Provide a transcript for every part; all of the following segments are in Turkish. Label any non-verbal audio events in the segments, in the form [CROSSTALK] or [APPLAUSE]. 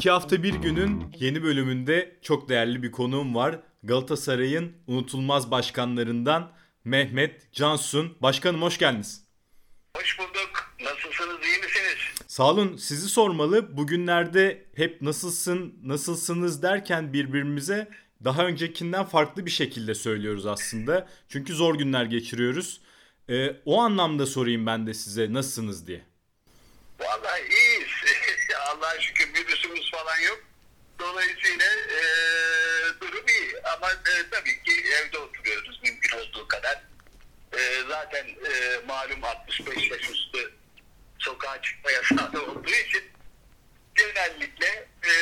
İki hafta bir günün yeni bölümünde çok değerli bir konuğum var. Galatasaray'ın unutulmaz başkanlarından Mehmet Cansun. Başkanım hoş geldiniz. Hoş bulduk. Nasılsınız, iyi misiniz? Sağ olun. Sizi sormalı. Bugünlerde hep nasılsın, nasılsınız derken birbirimize daha öncekinden farklı bir şekilde söylüyoruz aslında. Çünkü zor günler geçiriyoruz. Ee, o anlamda sorayım ben de size nasılsınız diye. Falan yok. Dolayısıyla e, durum iyi. Ama e, tabii ki evde oturuyoruz mümkün olduğu kadar. E, zaten e, malum 65 yaş üstü sokağa çıkma yasağı [LAUGHS] olduğu için genellikle e,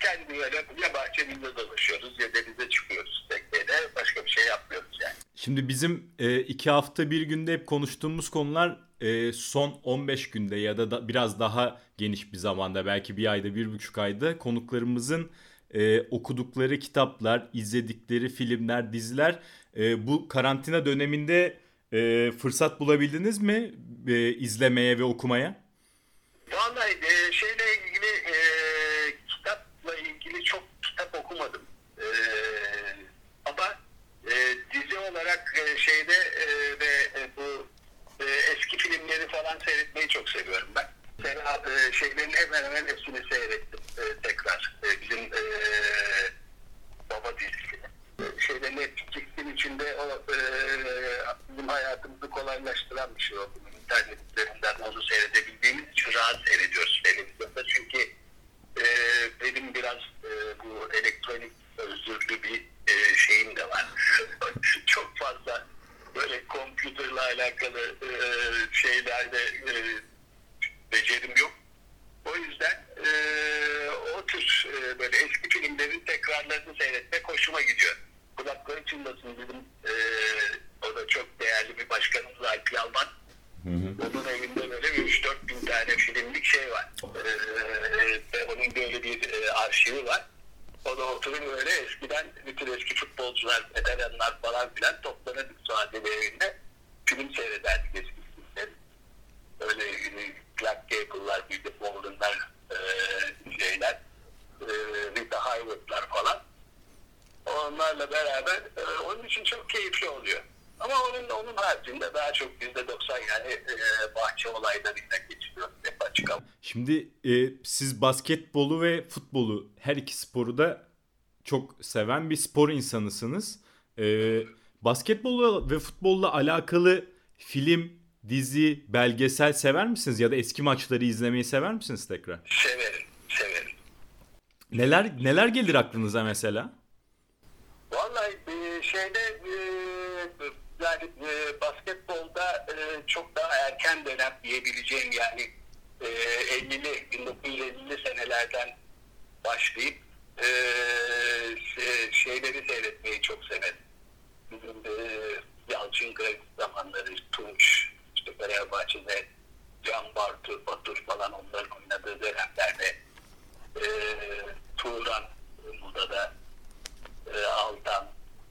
kendi böyle ya bahçemizde dolaşıyoruz ya denize çıkıyoruz tekneyle. Başka bir şey yapmıyoruz yani. Şimdi bizim e, iki hafta bir günde hep konuştuğumuz konular e, son 15 günde ya da, da biraz daha geniş bir zamanda belki bir ayda bir buçuk ayda konuklarımızın e, okudukları kitaplar, izledikleri filmler, diziler e, bu karantina döneminde e, fırsat bulabildiniz mi e, izlemeye ve okumaya? Vallahi e, şeyle ilgili e, kitapla ilgili çok kitap okumadım. E, ama e, dizi olarak e, şeyde e, ve e, bu e, eski filmleri falan seyretmeyi çok seviyorum ben. Mesela e, şeylerin hemen hemen hepsini seyrettim e, tekrar. E, bizim e, baba dizisi. E, şeyde Netflix'in içinde o e, bizim hayatımızı kolaylaştıran bir şey oldu. İnternet üzerinden onu seyredebildiğimiz için rahat seyrediyoruz televizyonda. Çünkü e, benim biraz e, bu elektronik özürlü bir e, şeyim de var. Çok fazla böyle kompüterle alakalı e, şeylerde e, becerim yok. O yüzden e, o tür e, böyle eski filmlerin tekrarlarını seyretmek hoşuma gidiyor. Kulakları çınlasın dedim. E, o da çok değerli bir başkanımız Alp Yalman. Onun evinde böyle bir 3-4 bin tane filmlik şey var. E, ve onun böyle bir e, arşivi var. O da oturup böyle eskiden bütün eski futbolcular, veteranlar falan filan toplanırdık Suadi'de evinde. Eski filmleri. Öyle Clark Gable'lar, William Walden'lar, e, şeyler, e, Rita Hayworth'lar falan. Onlarla beraber e, onun için çok keyifli oluyor. Ama onun onun haricinde daha çok yüzde doksan yani e, bahçe olaylarıyla geçiriyor. Hep açık hava. Şimdi e, siz basketbolu ve futbolu her iki sporu da çok seven bir spor insanısınız. E, basketbolla ve futbolla alakalı film, dizi, belgesel sever misiniz? Ya da eski maçları izlemeyi sever misiniz tekrar? Severim, severim. Neler neler gelir aklınıza mesela? Vallahi e, şeyde e, yani e, basketbolda e, çok daha erken dönem diyebileceğim yani e, 50'li 1950'li senelerden başlayıp e, şeyleri seyretmeyi çok severim. E, Yalçın Kırık zamanları Tunç, işte Fenerbahçe'de Can Bartu, Batur falan onların oynadığı dönemlerde e, Turan burada da e, Altan,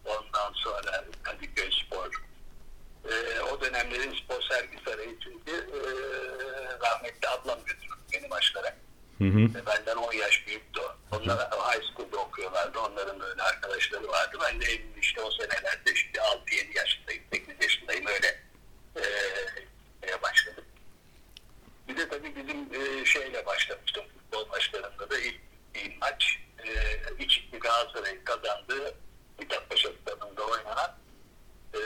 ondan sonra Kadıköy Spor. E, o dönemlerin spor sergi sarayı çünkü e, rahmetli ablam götürdü beni maçlara. Hı hı. E, benden 10 yaş büyüktü o. Onlar high school'da okuyorlardı. Onların böyle arkadaşları vardı. Ben de evli işte o senelerde işte 6-7 yaşındayım, 8 yaşındayım öyle e, şeye başladım. Bir de tabii bizim e, şeyle başlamıştım futbol maçlarında da ilk, ilk maç e, 2-2 Galatasaray'ın kazandığı Mithatpaşa stadında oynanan e,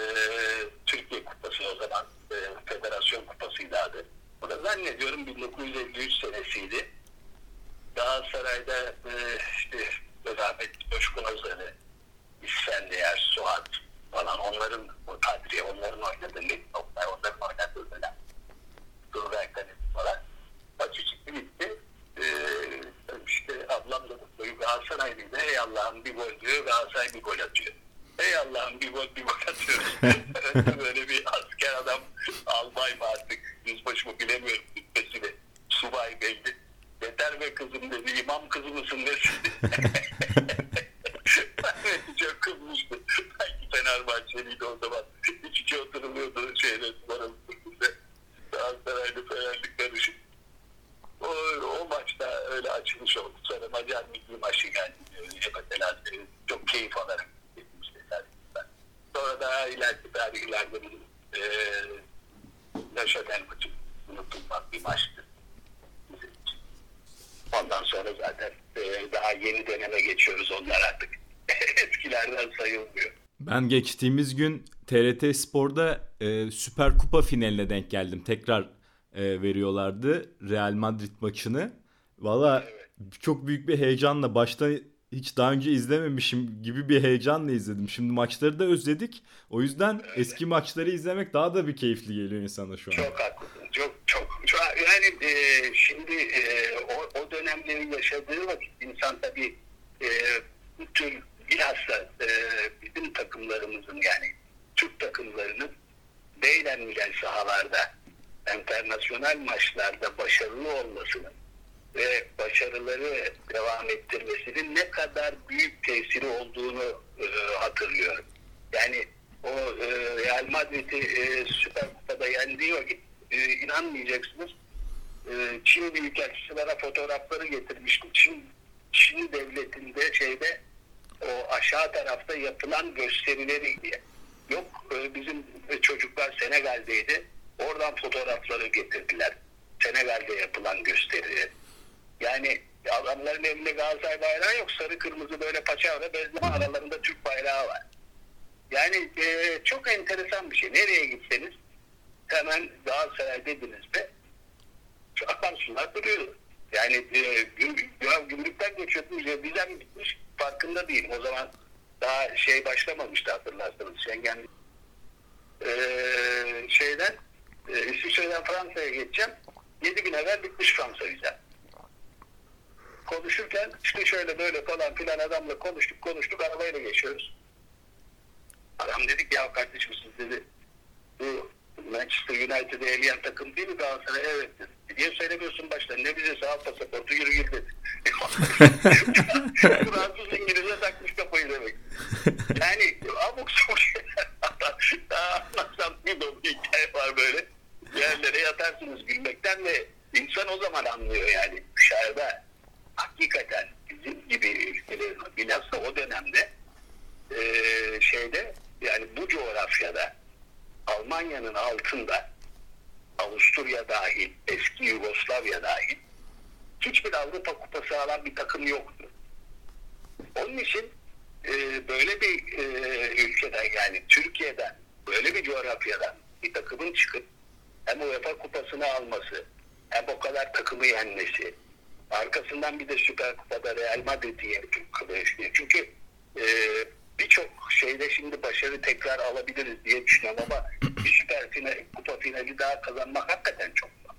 Türkiye Kupası o zaman e, Federasyon Kupası'ydı adı. O da zannediyorum 1953 senesiydi. Galatasaray'da e, işte rahmetli Coşkun Özel'i, İsfendiyer, Suat falan onların o Kadriye onların oynadığı Lig Oktay onların oynadığı dönem. Durberk falan. Maçı çıktı gitti. Ee, işte ablam da boyu Galatasaraylıydı. Ey Allah bir gol diyor. Galatasaray bir gol atıyor. Ey Allah'ım bir gol bir gol atıyoruz. [LAUGHS] Böyle bir asker adam albay mı artık yüzbaşı mı bilemiyorum rütbesini. Subay belli. Yeter be kızım dedi. İmam kızı mısın desin. Çok kızmıştı. Sanki Fenerbahçeliydi o zaman. Hiç içi oturuluyordu şeyde. Galatasaraylı Fenerli karışık. O, o maçta öyle açılış oldu. Sonra Macar milli maçı geldi. Mesela çok keyif alarak gitmişler. Sonra daha ileriki tarihlerde bizim e, Neşet maçı unutulmaz bir maçtı. Ondan sonra zaten e, daha yeni döneme geçiyoruz onlar artık. Eskilerden sayılmıyor. Ben geçtiğimiz gün TRT Spor'da e, Süper Kupa finaline denk geldim. Tekrar e, veriyorlardı Real Madrid maçını. Valla çok büyük bir heyecanla başta hiç daha önce izlememişim gibi bir heyecanla izledim. Şimdi maçları da özledik. O yüzden Öyle. eski maçları izlemek daha da bir keyifli geliyor insana şu an. Çok haklısın. Çok çok. çok yani e, şimdi e, o, o dönemleri yaşadığı vakit insan tabii e, bu tür bilhassa e, bizim takımlarımızın yani Türk takımlarının beğenmilen sahalarda internasyonel maçlarda başarılı olmasının ve başarıları devam ettirmesinin ne kadar büyük tesiri olduğunu e, hatırlıyorum. Yani o e, Real Madrid'i e, Süper Kupa'da yendiği vakit e, inanmayacaksınız. E, Çin Büyükelçisi bana fotoğrafları getirmişti. Çin, Çin devletinde şeyde o aşağı tarafta yapılan gösterileri. Yok bizim çocuklar Senegal'deydi. Oradan fotoğrafları getirdiler. Senegal'de yapılan gösteri. Yani adamların elinde Galatasaray bayrağı yok. Sarı kırmızı böyle paçavra bezleme aralarında Türk bayrağı var. Yani e, çok enteresan bir şey. Nereye gitseniz hemen Galatasaray dediniz de akarsular duruyor. Yani e, gümrükten geçiyordunuz ya vizem bitmiş farkında değilim. O zaman daha şey başlamamıştı hatırlarsanız Schengen ee, şeyden e, İsviçre'den Fransa'ya geçeceğim. 7 gün evvel bitmiş Fransa vizem. Konuşurken işte şöyle böyle falan filan adamla konuştuk konuştuk arabayla geçiyoruz. Adam dedik ya kardeşim siz dedi bu Manchester United'ı eleyen takım değil mi Galatasaray? Evet dedi. Niye söylemiyorsun baştan? Ne bize sağ pasaportu yürü gir dedi. [LAUGHS] Fransız İngiliz'e takmış kafayı demek. Yani abuk sabuk. [LAUGHS] Anlatsam bir dolu hikaye var böyle. Yerlere yatarsınız gülmekten ve insan o zaman anlıyor yani. Dışarıda hakikaten bizim gibi ülkelerin bilhassa o dönemde e, şeyde yani bu coğrafyada Almanya'nın altında Avusturya dahil, eski Yugoslavya dahil hiçbir Avrupa kupası alan bir takım yoktu. Onun için e, böyle bir e, ülkeden yani Türkiye'den böyle bir coğrafyadan bir takımın çıkıp hem UEFA kupasını alması hem o kadar takımı yenmesi arkasından bir de Süper Kupa'da Real Madrid'i yenip Çünkü e, birçok şeyde şimdi başarı tekrar alabiliriz diye düşünüyorum ama bir süper final, kupa finali daha kazanmak hakikaten çok zor.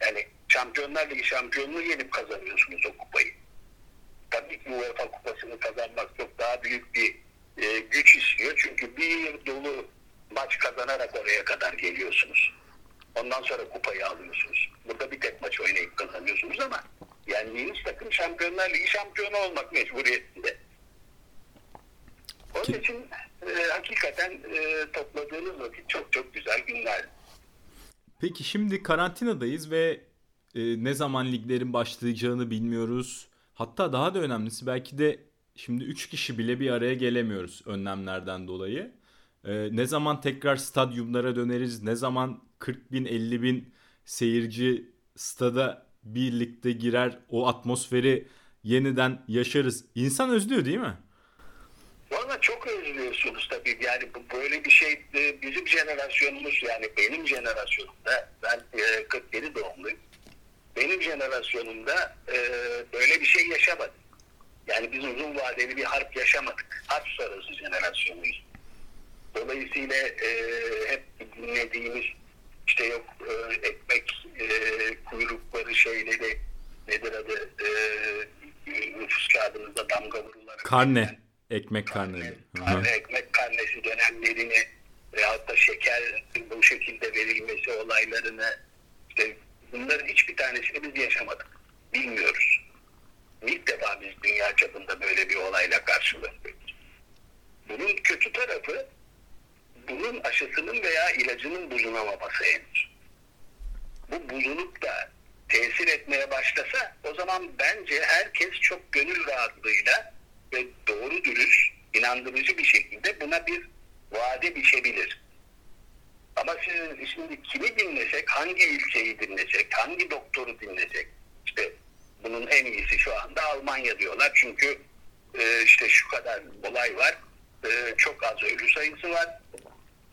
Yani Şampiyonlar Ligi şampiyonluğu yenip kazanıyorsunuz o kupayı. Tabii ki UEFA kupasını kazanmak çok daha büyük bir e, güç istiyor. Çünkü bir yıl dolu maç kazanarak oraya kadar geliyorsunuz. Ondan sonra kupayı alıyorsunuz. Burada bir tek maç oynayıp kazanıyorsunuz ama yendiğiniz takım Şampiyonlar Ligi şampiyonu olmak mecburiyetinde. Onun için e, hakikaten e, topladığınız vakit çok çok güzel günler. Peki şimdi karantinadayız ve e, ne zaman liglerin başlayacağını bilmiyoruz. Hatta daha da önemlisi belki de şimdi 3 kişi bile bir araya gelemiyoruz önlemlerden dolayı. E, ne zaman tekrar stadyumlara döneriz, ne zaman 40 bin 50 bin seyirci stada birlikte girer o atmosferi yeniden yaşarız. İnsan özlüyor değil mi? Özlüyorsunuz tabii. Yani bu böyle bir şey e, bizim jenerasyonumuz yani benim jenerasyonumda ben 47 e, doğumluyum. Benim jenerasyonumda e, böyle bir şey yaşamadık. Yani biz uzun vadeli bir harp yaşamadık. Harp sonrası jenerasyonuyuz. Dolayısıyla hep dinlediğimiz işte yok ekmek kuyrukları şeyleri nedir adı nüfus kağıdınızda damga vuruları. Karne Ekmek karneleri. Karne, ekmek karnesi dönemlerini veyahut da şeker bu şekilde verilmesi olaylarını işte bunların hiçbir tanesini biz yaşamadık. Bilmiyoruz. İlk defa biz dünya çapında böyle bir olayla karşılaştık. Bunun kötü tarafı bunun aşısının veya ilacının bulunamaması henüz. Bu bulunup da tesir etmeye başlasa o zaman bence herkes çok gönül rahatlığıyla ve doğru dürüst, inandırıcı bir şekilde buna bir vade biçebilir. Ama siz şimdi kimi dinlesek, hangi ülkeyi dinlesek, hangi doktoru dinlesek, işte bunun en iyisi şu anda Almanya diyorlar. Çünkü e, işte şu kadar olay var, e, çok az ölü sayısı var.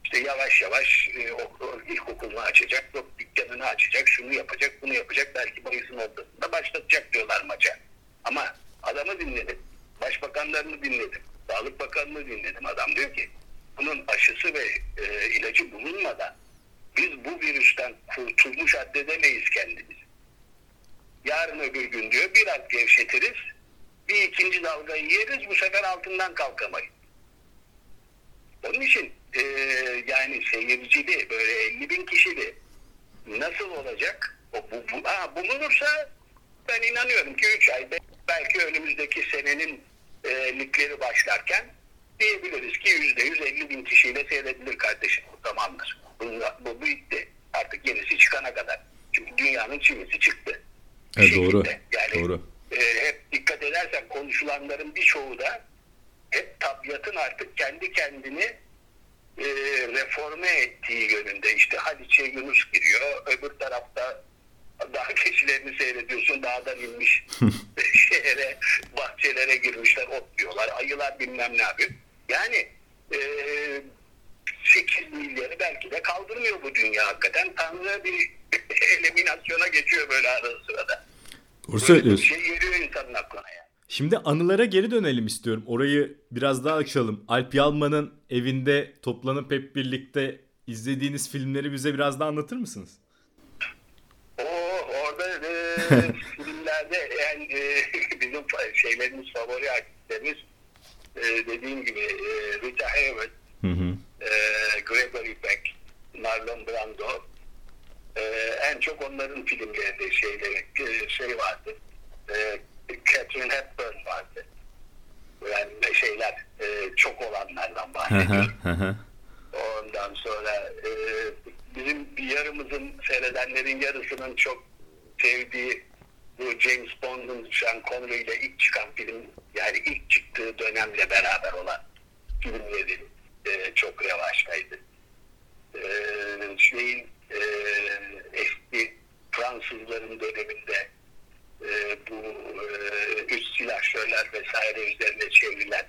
İşte yavaş yavaş e, okul, ilkokulunu açacak, yok dükkanını açacak, şunu yapacak, bunu yapacak, belki Mayıs'ın ortasında başlatacak diyorlar maça. Ama adamı dinledim, başbakanlarını dinledim, Sağlık Bakanı'nı dinledim. Adam diyor ki bunun aşısı ve e, ilacı bulunmadan biz bu virüsten kurtulmuş addedemeyiz kendimizi. Yarın öbür gün diyor biraz gevşetiriz, bir ikinci dalgayı yeriz, bu sefer altından kalkamayız. Onun için e, yani seyircili böyle 50 bin kişili nasıl olacak? O, bu, bu, ha, bulunursa ben inanıyorum ki 3 ay belki önümüzdeki senenin e, ligleri başlarken diyebiliriz ki %100 50 bin kişiyle seyredilir kardeşim. Tamamdır. Bu, bu bitti. Artık yenisi çıkana kadar. Çünkü dünyanın çivisi çıktı. Evet, doğru. Yani, doğru. E, hep dikkat edersen konuşulanların birçoğu da hep tabiatın artık kendi kendini e, reforme ettiği yönünde. İşte Haliç'e Yunus giriyor. Öbür tarafta dağ keçilerini seyrediyorsun. Dağdan inmiş [LAUGHS] şehre, bahçelere girmişler, otluyorlar. Ayılar bilmem ne yapıyor. Yani e, 8 milyarı belki de kaldırmıyor bu dünya hakikaten. Tanrı bir [LAUGHS] eliminasyona geçiyor böyle arada sırada. Doğru söylüyorsun. Şey geliyor insanın aklına yani. Şimdi anılara geri dönelim istiyorum. Orayı biraz daha açalım. Alp Yalman'ın evinde toplanıp hep birlikte izlediğiniz filmleri bize biraz daha anlatır mısınız? Filmlerde yani e, [LAUGHS] bizim şeylerimiz favori artistlerimiz e, dediğim gibi e, Rita Hayworth, Gregory Peck, Marlon Brando en çok onların filmlerinde şeyleri şey vardı. Catherine Hepburn vardı. Yani şeyler çok olanlardan bahsediyorum. Ondan sonra e, bizim yarımızın seyredenlerin yarısının çok sevdiği bu James Bond'un Sean Connery ile ilk çıkan film yani ilk çıktığı dönemle beraber olan filmleri e, çok revaçtaydı. E, şeyin e, eski Fransızların döneminde e, bu e, üst silahşörler vesaire üzerine çevrilen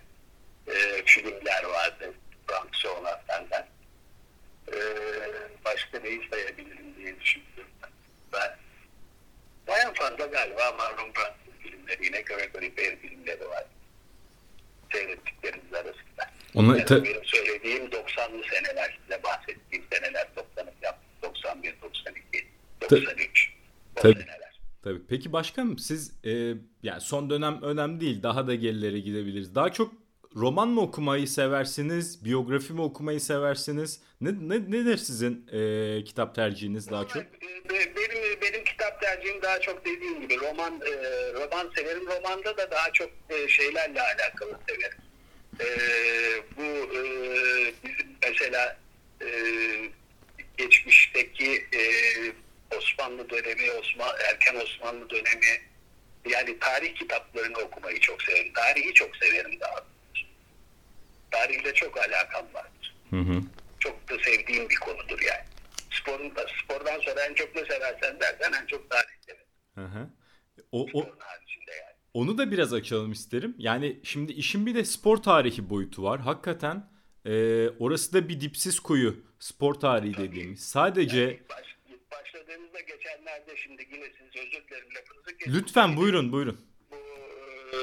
e, filmler vardı Fransız olanlardan. E, başka neyi sayabilirim diye düşündüm. Ben bayağı fazla galiba Marlon Brando filmleri yine Gregory Peck filmleri var. Seyrettiklerimiz arasında. Onu yani ta- benim söylediğim 90'lı seneler size bahsettiğim seneler 90'ı yaptım. 91, 92, 93 o Tabii. seneler. Tabii. Peki başkanım siz e, yani son dönem önemli değil. Daha da gerilere gidebiliriz. Daha çok roman mı okumayı seversiniz? Biyografi mi okumayı seversiniz? Ne, ne nedir sizin e, kitap tercihiniz daha çok? Benim benim kitap tercihim daha çok dediğim gibi roman e, roman severim. Romanda da daha çok e, şeylerle alakalı severim. E, bu e, bizim mesela e, geçmişteki e, Osmanlı dönemi, Osman, erken Osmanlı dönemi yani tarih kitaplarını okumayı çok severim. Tarihi çok severim daha. Tarihle çok alakam vardır. Hı hı. Çok da sevdiğim bir konudur yani. Sporun da, spordan sonra en çok ne seversen dersen en çok tarih severim. Hı hı. O, o, Sporun haricinde yani. onu da biraz açalım isterim. Yani şimdi işin bir de spor tarihi boyutu var. Hakikaten e, orası da bir dipsiz kuyu. Spor tarihi dediğimiz. Sadece Yani başladığımızda geçenlerde şimdi yine siz özür dilerim lafınızı kestim. lütfen buyurun buyurun. Bu e,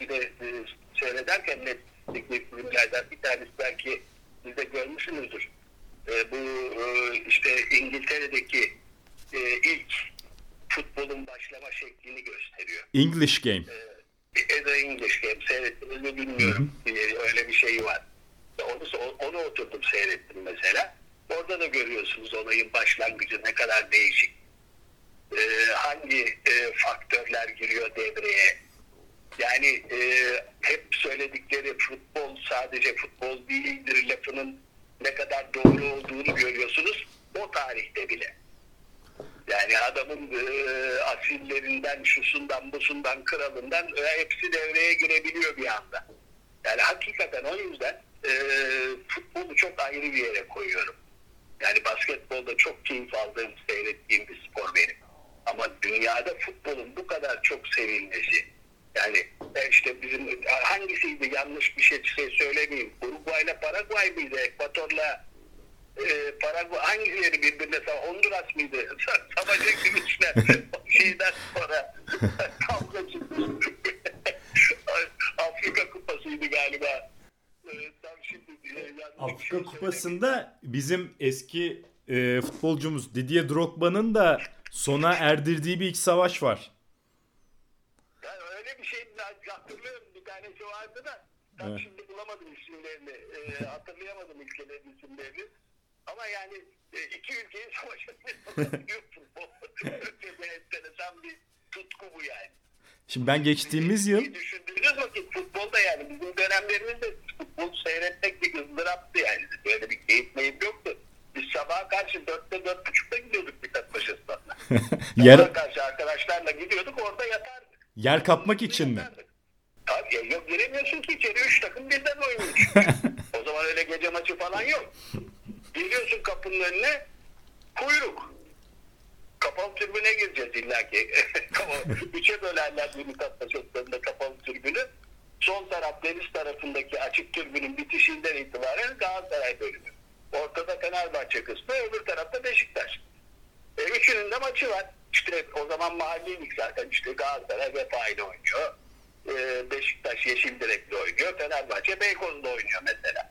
bir de e, seyrederken Netflix'teki filmlerden bir tanesi belki siz de görmüşsünüzdür. E, bu e, işte İngiltere'deki e, ilk futbolun başlama şeklini gösteriyor. English Game. E, The English Game seyrettiniz mi bilmiyorum. şeyi var. Onu, onu oturdum seyrettim mesela. Orada da görüyorsunuz olayın başlangıcı ne kadar değişik. Ee, hangi e, faktörler giriyor devreye. Yani e, hep söyledikleri futbol sadece futbol değildir lafının ne kadar doğru olduğunu görüyorsunuz o tarihte bile. Yani adamın e, asillerinden, şusundan, busundan, kralından e, hepsi devreye girebiliyor bir anda. Yani hakikaten o yüzden e, futbolu çok ayrı bir yere koyuyorum. Yani basketbolda çok keyif aldığım, seyrettiğim bir spor benim. Ama dünyada futbolun bu kadar çok sevilmesi, yani e, işte bizim hangisiydi yanlış bir şey, şey söylemeyeyim. Uruguay'la Paraguay mıydı? Ekvator'la e, Paraguay hangileri birbirine Honduras mıydı? [LAUGHS] Savaşa girmişler. [LAUGHS] Şeyden sonra [LAUGHS] kavga çıkmış. Afrika kupasıydı galiba. Afrika kupasında bizim eski e, futbolcumuz Didier Drogba'nın da sona erdirdiği bir iç savaş var. Yani öyle bir şey hatırlıyorum bir tanesi vardı da tam evet. şimdi bulamadım isimlerini e, hatırlayamadım ülkelerin isimlerini ama yani e, iki ülkeyi [LAUGHS] savaşabiliyor [LAUGHS] futbol [LAUGHS] enteresan bir tutku bu yani. Şimdi ben geçtiğimiz yıl... Düşündüğünüz vakit futbolda yani bizim dönemlerimizde futbol seyretmek bir ızdıraptı yani. Böyle bir keyif meyif yoktu. Biz sabaha karşı dörtte dört buçukta gidiyorduk Mithat Stadına. [LAUGHS] Yer... karşı arkadaşlarla gidiyorduk orada yatardık. Yer kapmak için mi? Tabii ya, yok giremiyorsun ki içeri üç takım birden oynuyor. [LAUGHS] o zaman öyle gece maçı falan yok. Geliyorsun kapının önüne kuyruk. Kapalı tribüne gireceğiz illa ki. [LAUGHS] Üçe bölerler Mithat Stadında kapalı tribünü. Sol taraf deniz tarafındaki açık tribünün bitişinden itibaren Galatasaray bölümü. Ortada Fenerbahçe kısmı, öbür tarafta Beşiktaş. E, üçünün de maçı var. İşte o zaman mahalleydik zaten. İşte Galatasaray Vefa ile oynuyor. E, Beşiktaş Yeşil Direk'le oynuyor. Fenerbahçe Beykoz'da oynuyor mesela.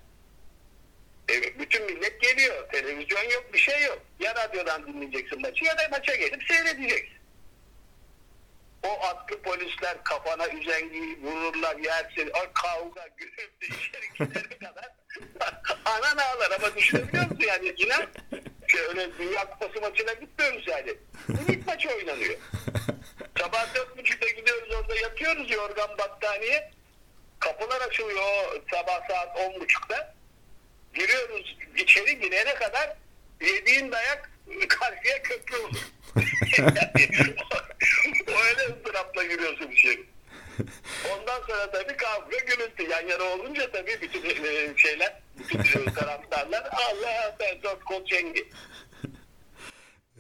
E, bütün millet geliyor. Televizyon yok, bir şey yok. Ya radyodan dinleyeceksin maçı ya da maça gelip seyredeceksin. O atlı polisler kafana üzengiyi vururlar, yersin. O kavga, gürültü, [LAUGHS] içeri kadar anan ağlar ama düşünebiliyor musun yani inan öyle Dünya Kupası maçına gitmiyoruz yani. Lig maçı oynanıyor. Sabah dört buçukta gidiyoruz orada yatıyoruz yorgan battaniye. Kapılar açılıyor sabah saat on buçukta. Giriyoruz içeri girene kadar yediğin dayak karşıya köprü olur. [LAUGHS] öyle ızdırapla giriyorsun içeri. Ondan sonra tabii kavga gürültü. Yan yana olunca tabii bütün e, şeyler, bütün e, [LAUGHS] taraftarlar Allah ben çok koçengi.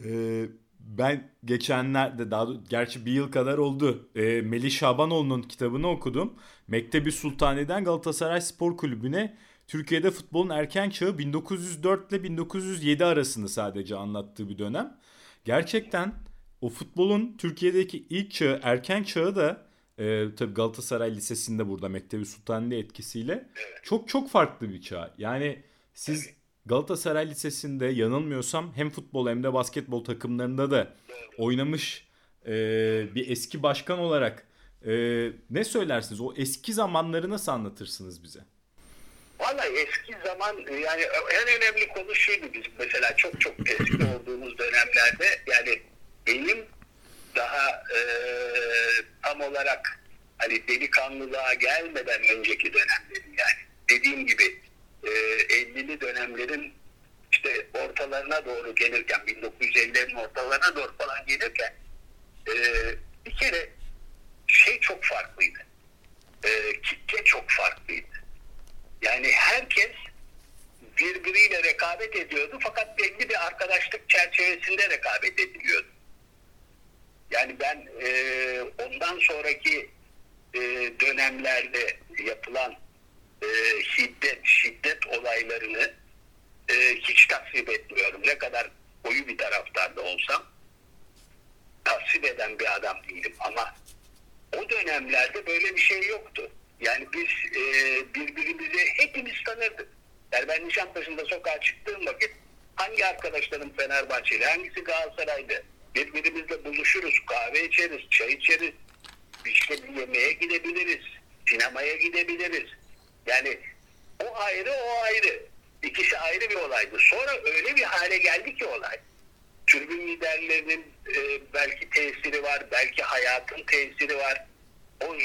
Ee, ben geçenlerde daha gerçi bir yıl kadar oldu. E, Melih Şabanoğlu'nun kitabını okudum. Mektebi Sultani'den Galatasaray Spor Kulübü'ne Türkiye'de futbolun erken çağı 1904 ile 1907 arasında sadece anlattığı bir dönem. Gerçekten o futbolun Türkiye'deki ilk çağı, erken çağı da e, tabii Galatasaray Lisesi'nde burada Mektebi Sultani'de etkisiyle çok çok farklı bir çağ. Yani siz Galatasaray Lisesi'nde yanılmıyorsam hem futbol hem de basketbol takımlarında da oynamış e, bir eski başkan olarak e, ne söylersiniz? O eski zamanları nasıl anlatırsınız bize? Valla eski zaman yani en önemli konu şuydu bizim mesela çok çok eski olduğumuz dönemlerde yani benim daha e, tam olarak hani delikanlılığa gelmeden önceki dönemlerim yani dediğim gibi e, 50'li dönemlerin işte ortalarına doğru gelirken 1950'lerin ortalarına doğru falan gelirken e, bir kere şey çok farklıydı. E, kitle çok farklıydı. Yani herkes birbiriyle rekabet ediyordu fakat belli bir arkadaşlık çerçevesinde rekabet ediliyordu. Yani ben e, ondan sonraki e, dönemlerde yapılan e, şiddet şiddet olaylarını e, hiç tasvip etmiyorum. Ne kadar koyu bir taraftarda olsam tasvip eden bir adam değilim ama o dönemlerde böyle bir şey yoktu. Yani biz e, birbirimizi hepimiz tanırdık. Yani ben Nişantaşı'nda sokağa çıktığım vakit hangi arkadaşlarım Fenerbahçeli, hangisi Galatasaraylı birbirimizle buluşuruz, kahve içeriz, çay içeriz, işte bir yemeğe gidebiliriz, sinemaya gidebiliriz. Yani ayrı, o ayrı. İkisi ayrı bir olaydı. Sonra öyle bir hale geldi ki olay. Türbün liderlerinin e, belki tesiri var, belki hayatın tesiri var. O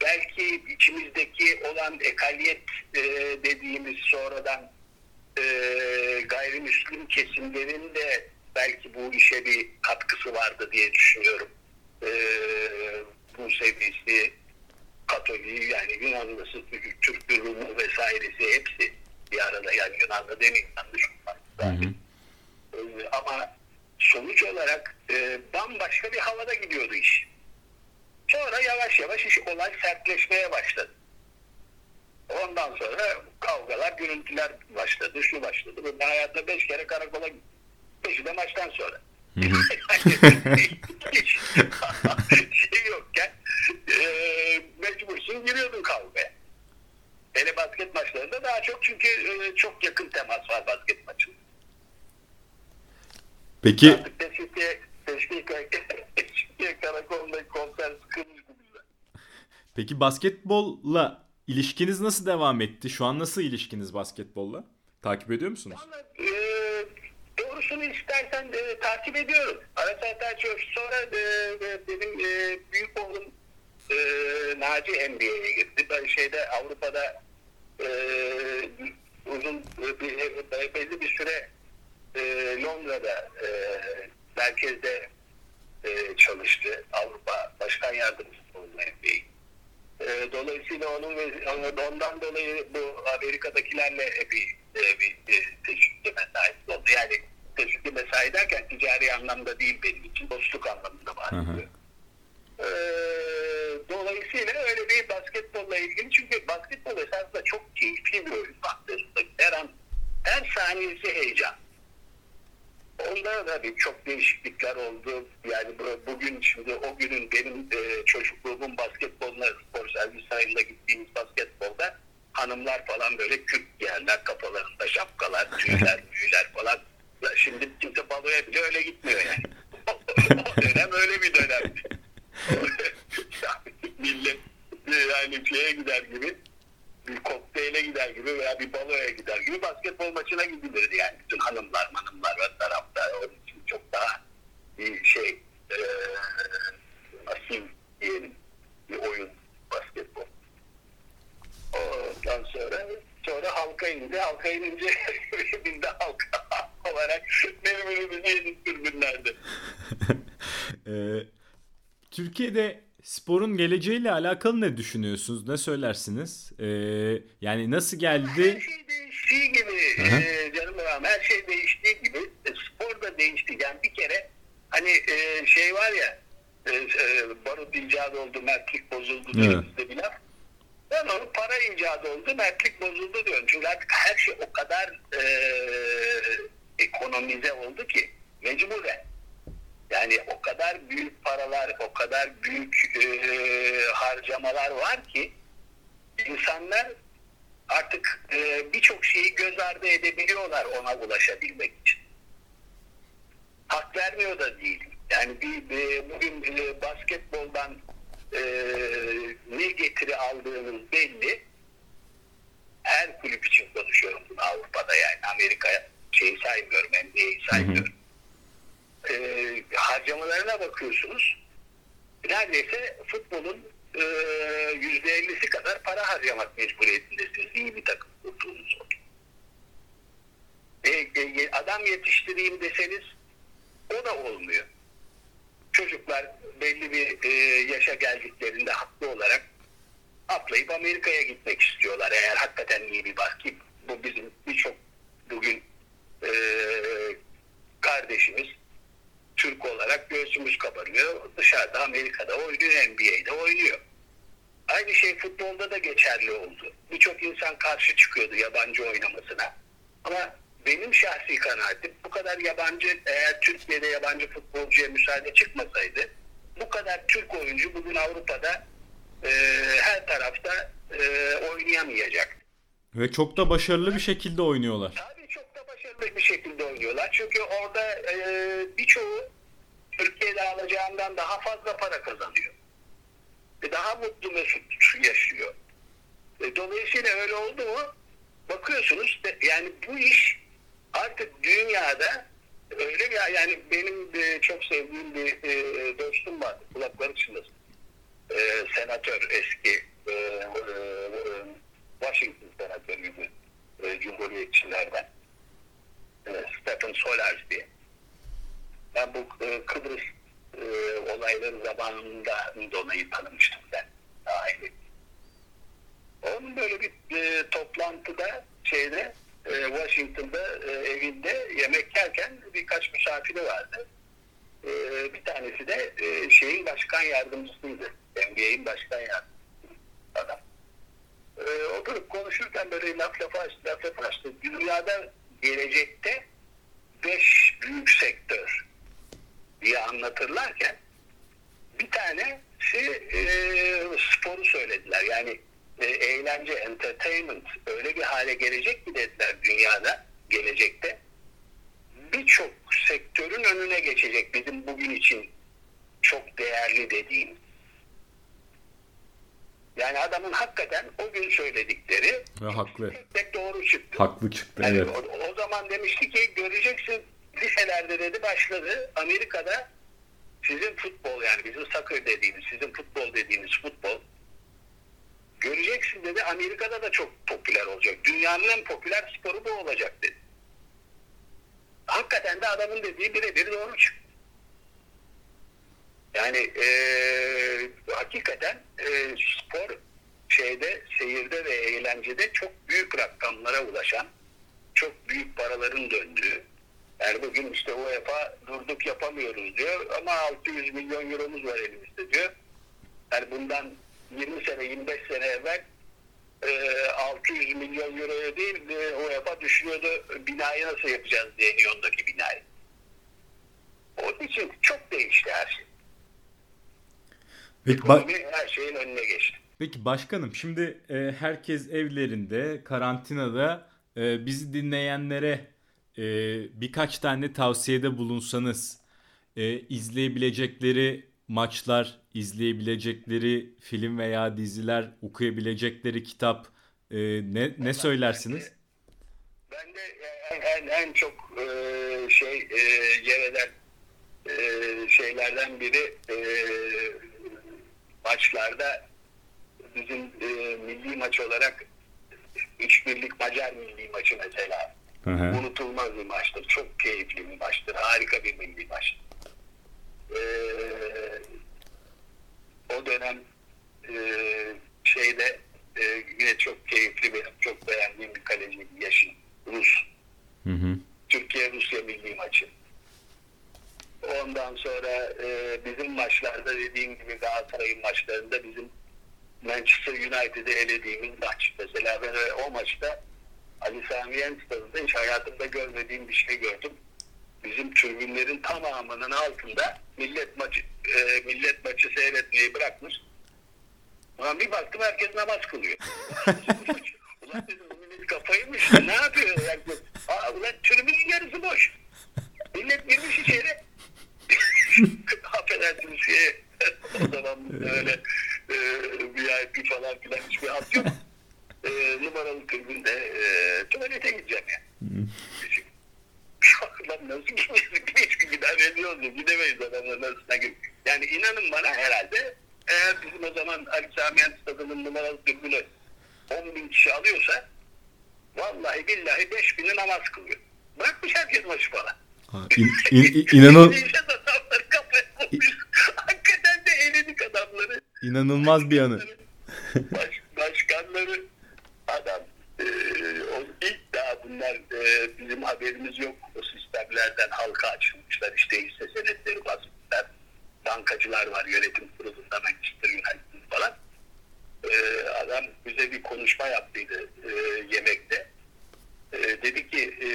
belki içimizdeki olan ekaliyet e, dediğimiz sonradan e, gayrimüslim kesimlerin de belki bu işe bir katkısı vardı diye düşünüyorum. E, bu sevgisi Katoliği yani Yunanlısı, Türk Rumu vesairesi hepsi bir arada yani Yunanlı demeyeyim yanlış olmaz. E, ama sonuç olarak e, bambaşka bir havada gidiyordu iş. Sonra yavaş yavaş iş olay sertleşmeye başladı. Ondan sonra kavgalar, gürültüler başladı, şu başladı. Ben hayatımda beş kere karakola gittim. Beşi de maçtan sonra. Hiç [LAUGHS] şey yokken e, mecbursun giriyordun kavgaya. Hele basket maçlarında daha çok çünkü e, çok yakın temas var basket maçında. Peki Artık Teşvik'e Teşvik'e Teşvik'e [LAUGHS] karakolda konser sıkılmış bu güzel. peki basketbolla ilişkiniz nasıl devam etti? Şu an nasıl ilişkiniz basketbolla? Takip ediyor musunuz? Vallahi, e, doğrusunu istersen e, takip ediyorum. Ara sıra takip Sonra e, e, benim e, büyük oğlum e, Naci NBA'ye gitti. Ben şeyde Avrupa'da e, uzun bir, belli bir süre e, Londra'da e, merkezde e, çalıştı. Avrupa Başkan Yardımcısı oldu NBA'yi. E, dolayısıyla onun ve ondan dolayı bu Amerika'dakilerle bir, e, bir e, teşvikli mesaisi oldu. Yani teşvikli mesai derken ticari anlamda değil benim için dostluk anlamında bahsediyorum. E, dolayısıyla öyle bir basketbolla ilgili çünkü basketbol esasında çok keyifli bir oyun baktığınızda. Her an her saniyesi heyecan. Onda da bir çok değişiklikler oldu. Yani bu- bugün şimdi o günün benim e, çocukluğumun basketboluna spor servis sahilinde gittiğimiz basketbolda hanımlar falan böyle kürk giyerler kafalarında şapkalar, tüyler, [LAUGHS] tüyler falan. Şimdi kimse baloya bile öyle gitmiyor yani. [LAUGHS] o dönem öyle bir dönemdi. [LAUGHS] Millet e, yani şeye gider gibi bir kokteyle gider gibi veya bir baloya gider gibi basketbol maçına gidilirdi yani. Bütün hanımlar hanımlar ve taraftar onun için çok daha bir şey e, asil diyelim bir oyun basketbol. Ondan sonra sonra halka indi. Halka inince bir de halka olarak birbirimizi yedik tribünlerde. Ee, Türkiye'de sporun geleceğiyle alakalı ne düşünüyorsunuz? Ne söylersiniz? Ee, yani nasıl Her geldi? şey değiştiği gibi e, canım babam her şey değiştiği gibi e, spor da değişti. Yani bir kere hani e, şey var ya e, e, barut icadı oldu, mertlik bozuldu diye Evet. bizde bir laf. Ben onu para icadı oldu, mertlik bozuldu diyorum. Çünkü artık her şey o kadar e, ekonomize oldu ki mecburen. Yani o kadar büyük paralar, o kadar büyük e, harcamalar var ki insanlar artık e, birçok şeyi göz ardı edebiliyorlar ona ulaşabilmek için. Hak vermiyor da değil. Yani bir, e, bugün e, basketboldan e, ne getiri aldığınız belli. Her kulüp için konuşuyorum bunu Avrupa'da yani Amerika şeyi saymıyorum, NBA'yi saymıyorum. E, harcamalarına bakıyorsunuz. Neredeyse futbolun e, yüzde ellisi kadar para harcamak mecburiyetindesiniz. İyi bir takım kurduğunuz zaman. E, e, adam yetiştireyim deseniz o da olmuyor. Çocuklar belli bir e, yaşa geldiklerinde haklı olarak atlayıp Amerika'ya gitmek istiyorlar. Eğer hakikaten iyi bir basket. Bu bizim birçok bugün e, kardeşimiz Türk olarak göğsümüz kabarıyor. Dışarıda Amerika'da oynuyor, NBA'de oynuyor. Aynı şey futbolda da geçerli oldu. Birçok insan karşı çıkıyordu yabancı oynamasına. Ama benim şahsi kanaatim bu kadar yabancı eğer Türkiye'de yabancı futbolcuya müsaade çıkmasaydı bu kadar Türk oyuncu bugün Avrupa'da e, her tarafta e, oynayamayacak. Ve çok da başarılı bir şekilde oynuyorlar. Başarılı bir şekilde oynuyorlar. Çünkü orada e, birçoğu Türkiye'de alacağından daha fazla para kazanıyor. Ve daha mutlu mesut yaşıyor. E, dolayısıyla öyle oldu mu bakıyorsunuz de, yani bu iş artık dünyada öyle bir yani benim de çok sevdiğim bir e, dostum var kulakları. E, senatör eski e, e, Washington senatörüydü e, Cumhuriyetçilerden. E, Stephen Solars diye. Ben bu e, Kıbrıs e, olayları zamanında dolayı tanımıştım ben. Aile. Onun böyle bir toplantıda şeyde Washington'da evinde yemek yerken birkaç misafiri vardı. Bir tanesi de şeyin başkan yardımcısıydı. NBA'in başkan yardımcısı adam. E, oturup konuşurken böyle laf lafa açtı, laf lafa açtı. Dünyada gelecekte beş büyük sektör diye anlatırlarken bir tanesi e, sporu söylediler. Yani e, eğlence, entertainment öyle bir hale gelecek ki dediler dünyada gelecekte. Birçok sektörün önüne geçecek bizim bugün için çok değerli dediğimiz. Yani adamın hakikaten o gün söyledikleri Ve haklı. tek tek doğru çıktı. Haklı çıktı Yani evet. o, o zaman demişti ki göreceksin liselerde dedi başladı. Amerika'da sizin futbol yani bizim soccer dediğimiz, sizin futbol dediğimiz futbol göreceksin dedi Amerika'da da çok popüler olacak. Dünyanın en popüler sporu bu olacak dedi. Hakikaten de adamın dediği birebir doğru çıktı. Yani eee, hakikaten eee, spor şeyde, seyirde ve eğlencede çok büyük rakamlara ulaşan, çok büyük paraların döndüğü. Yani bugün işte UEFA durduk yapamıyoruz diyor ama 600 milyon euromuz var elimizde diyor. Yani bundan 20 sene, 25 sene evvel eee, 600 milyon euroya değil eee, UEFA düşünüyordu binayı nasıl yapacağız diye Lyon'daki binayı. Onun için çok değişti her şey. Ekonomi her şeyin önüne geçti. Peki başkanım şimdi e, herkes evlerinde karantinada e, bizi dinleyenlere e, birkaç tane tavsiyede bulunsanız e, izleyebilecekleri maçlar, izleyebilecekleri film veya diziler, okuyabilecekleri kitap e, ne ne söylersiniz? Ben de en, en, en çok e, şey e, yer eden e, şeylerden biri e, maçlarda bizim e, milli maç olarak üç birlik Macar milli maçı mesela Hı hı. unutulmaz bir maçtır. Çok keyifli bir maçtır. Harika bir milli maç. Ee, o dönem e, şeyde e, yine çok keyifli bir, çok beğendiğim bir kaleci Yaşin Rus. Hı hı. Türkiye-Rusya milli maçı. Ondan sonra e, bizim maçlarda dediğim gibi Galatasaray'ın maçlarında bizim Manchester United'i elediğimiz maç. Mesela ben o maçta Ali Sami Yen stadında hiç hayatımda görmediğim bir şey gördüm. Bizim tribünlerin tamamının altında millet maçı e, millet maçı seyretmeyi bırakmış. Ulan bir baktım herkes namaz kılıyor. [LAUGHS] ulan dedim bu millet kafayı mı işte, ne yapıyor? Yani, aa, ulan tribünün yarısı boş. Millet girmiş içeri. Affedersiniz şeye o zaman öyle e, VIP falan filan hiçbir hat yok. E, numaralı tribünde e, tuvalete gideceğim ya. Lan nasıl gidiyoruz? Hiçbir gider ediyoruz ya. Gidemeyiz adamların arasına gir. Yani inanın bana herhalde eğer bizim o zaman Ali Sami Yen Stadı'nın numaralı tribünü 10 bin kişi alıyorsa vallahi billahi 5 bini namaz kılıyor. Bırakmış herkes maçı falan. Ha, in- in- inanın Eleyeceğiz adamları kafaya vurmuş. Hakikaten de eledik adamları. inanılmaz bir anı. Baş, başkanları adam e, o ilk daha bunlar e, bizim haberimiz yok o sistemlerden halka açılmışlar işte hisse senetleri basmışlar bankacılar var yönetim kurulunda Manchester United falan e, adam bize bir konuşma yaptıydı e, yemekte e, dedi ki e,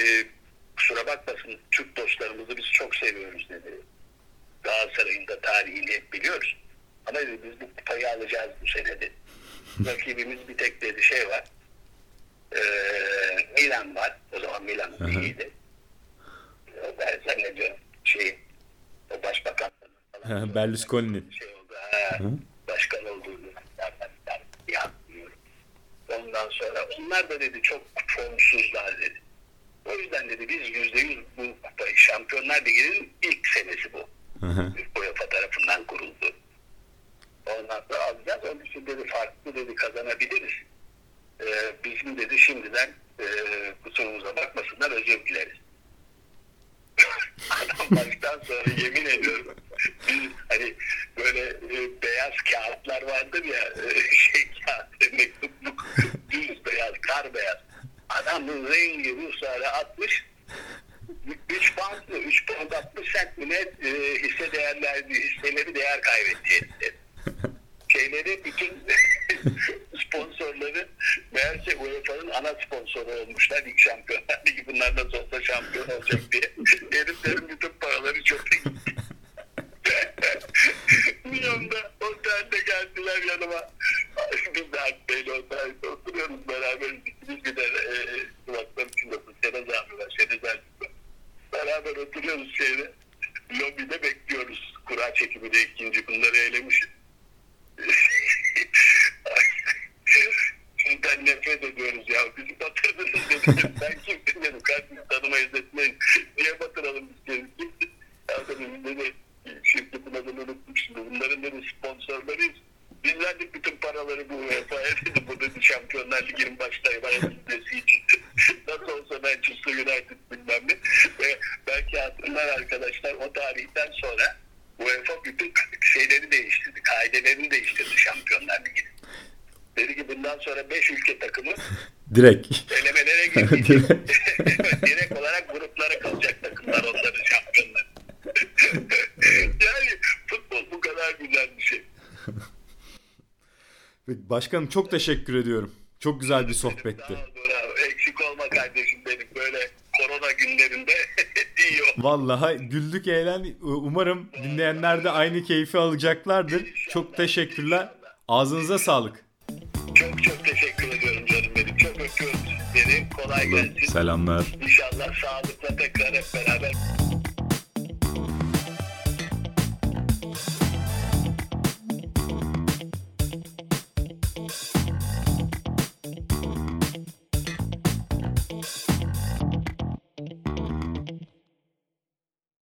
kusura bakmasın Türk dostlarımızı biz çok seviyoruz dedi Galatasaray'ın da tarihini hep biliyoruz ama dedi, biz bu kupayı alacağız bu sene dedi rakibimiz bir tek dedi şey var. Ee, Milan var. O zaman Milan iyiydi. Ben zannediyorum şey o başbakan Ha, Berlusconi'nin. şey oldu. Ha, başkan olduğunu nereden ben yapmıyorum. onlar da dedi çok formsuzlar dedi. O yüzden dedi biz yüzde yüz bu Şampiyonlar Ligi'nin ilk senesi bu. UEFA tarafından kuruldu. Ondan sonra alacağız. Onun için dedi farklı dedi kazanabiliriz. Ee, bizim dedi şimdiden e, kusurumuza bakmasınlar özür dileriz. [LAUGHS] Adam baştan sonra yemin ediyorum biz hani böyle e, beyaz kağıtlar vardır ya e, şey kağıt mektupluk [LAUGHS] düz beyaz kar beyaz adamın rengi ruhsarı atmış 3 pound 3 pound 60 cent mi ne e, hisse değerler hisseleri değer kaybetti şeyleri bütün [LAUGHS] sponsorları meğerse UEFA'nın ana sponsoru olmuşlar. İlk şampiyonlar ligi bunlar nasıl olsa şampiyon olacak diye. Heriflerin bütün paraları çöpe gitti. Milyonda otelde geldiler yanıma. Biz de Akbey'le otelde oturuyoruz beraber. Biz gider e, kulaklar içinde Serez abi var. Serez abi var. Beraber oturuyoruz şeyde. Lobide bekliyoruz. Kura çekimi de ikinci bunları eylemişiz. Sizden nefret ediyoruz ya. Bizi batırdınız dedim. Ben kimsin dedim. Kardeşim tanımayız etmeyin. Niye batıralım biz kendimizi? Ya dedim dedi. Şirketin adını unuttum şimdi. Bunların dedi sponsorlarıyız. Biz verdik bütün paraları bu UEFA'ya dedi. Bu dedi Şampiyonlar Ligi'nin başlayıp ayaklısı için. Nasıl olsa Manchester United bilmem ne. Ve hatırlar arkadaşlar o tarihten sonra UEFA bütün şeyleri değiştirdi. Kaidelerini değiştirdi Şampiyonlar Ligi. Dedi ki bundan sonra 5 ülke takımı [LAUGHS] Direkt. elemelere gidecek. [LAUGHS] [LAUGHS] Direkt olarak gruplara kalacak takımlar onların şampiyonlar. yani futbol bu kadar güzel bir şey. Başkanım çok teşekkür ediyorum. Çok güzel bir sohbetti. Sağ ol, bravo. Eksik olma kardeşim benim böyle korona günlerinde iyi ol. Vallahi güldük eğlen. Umarım dinleyenler de aynı keyfi alacaklardır. Çok teşekkürler. Ağzınıza sağlık. Çok çok teşekkür ediyorum canım benim. Çok öpüyorum sizleri. Kolay gelsin. Selamlar. İnşallah sağlıkla tekrar hep beraber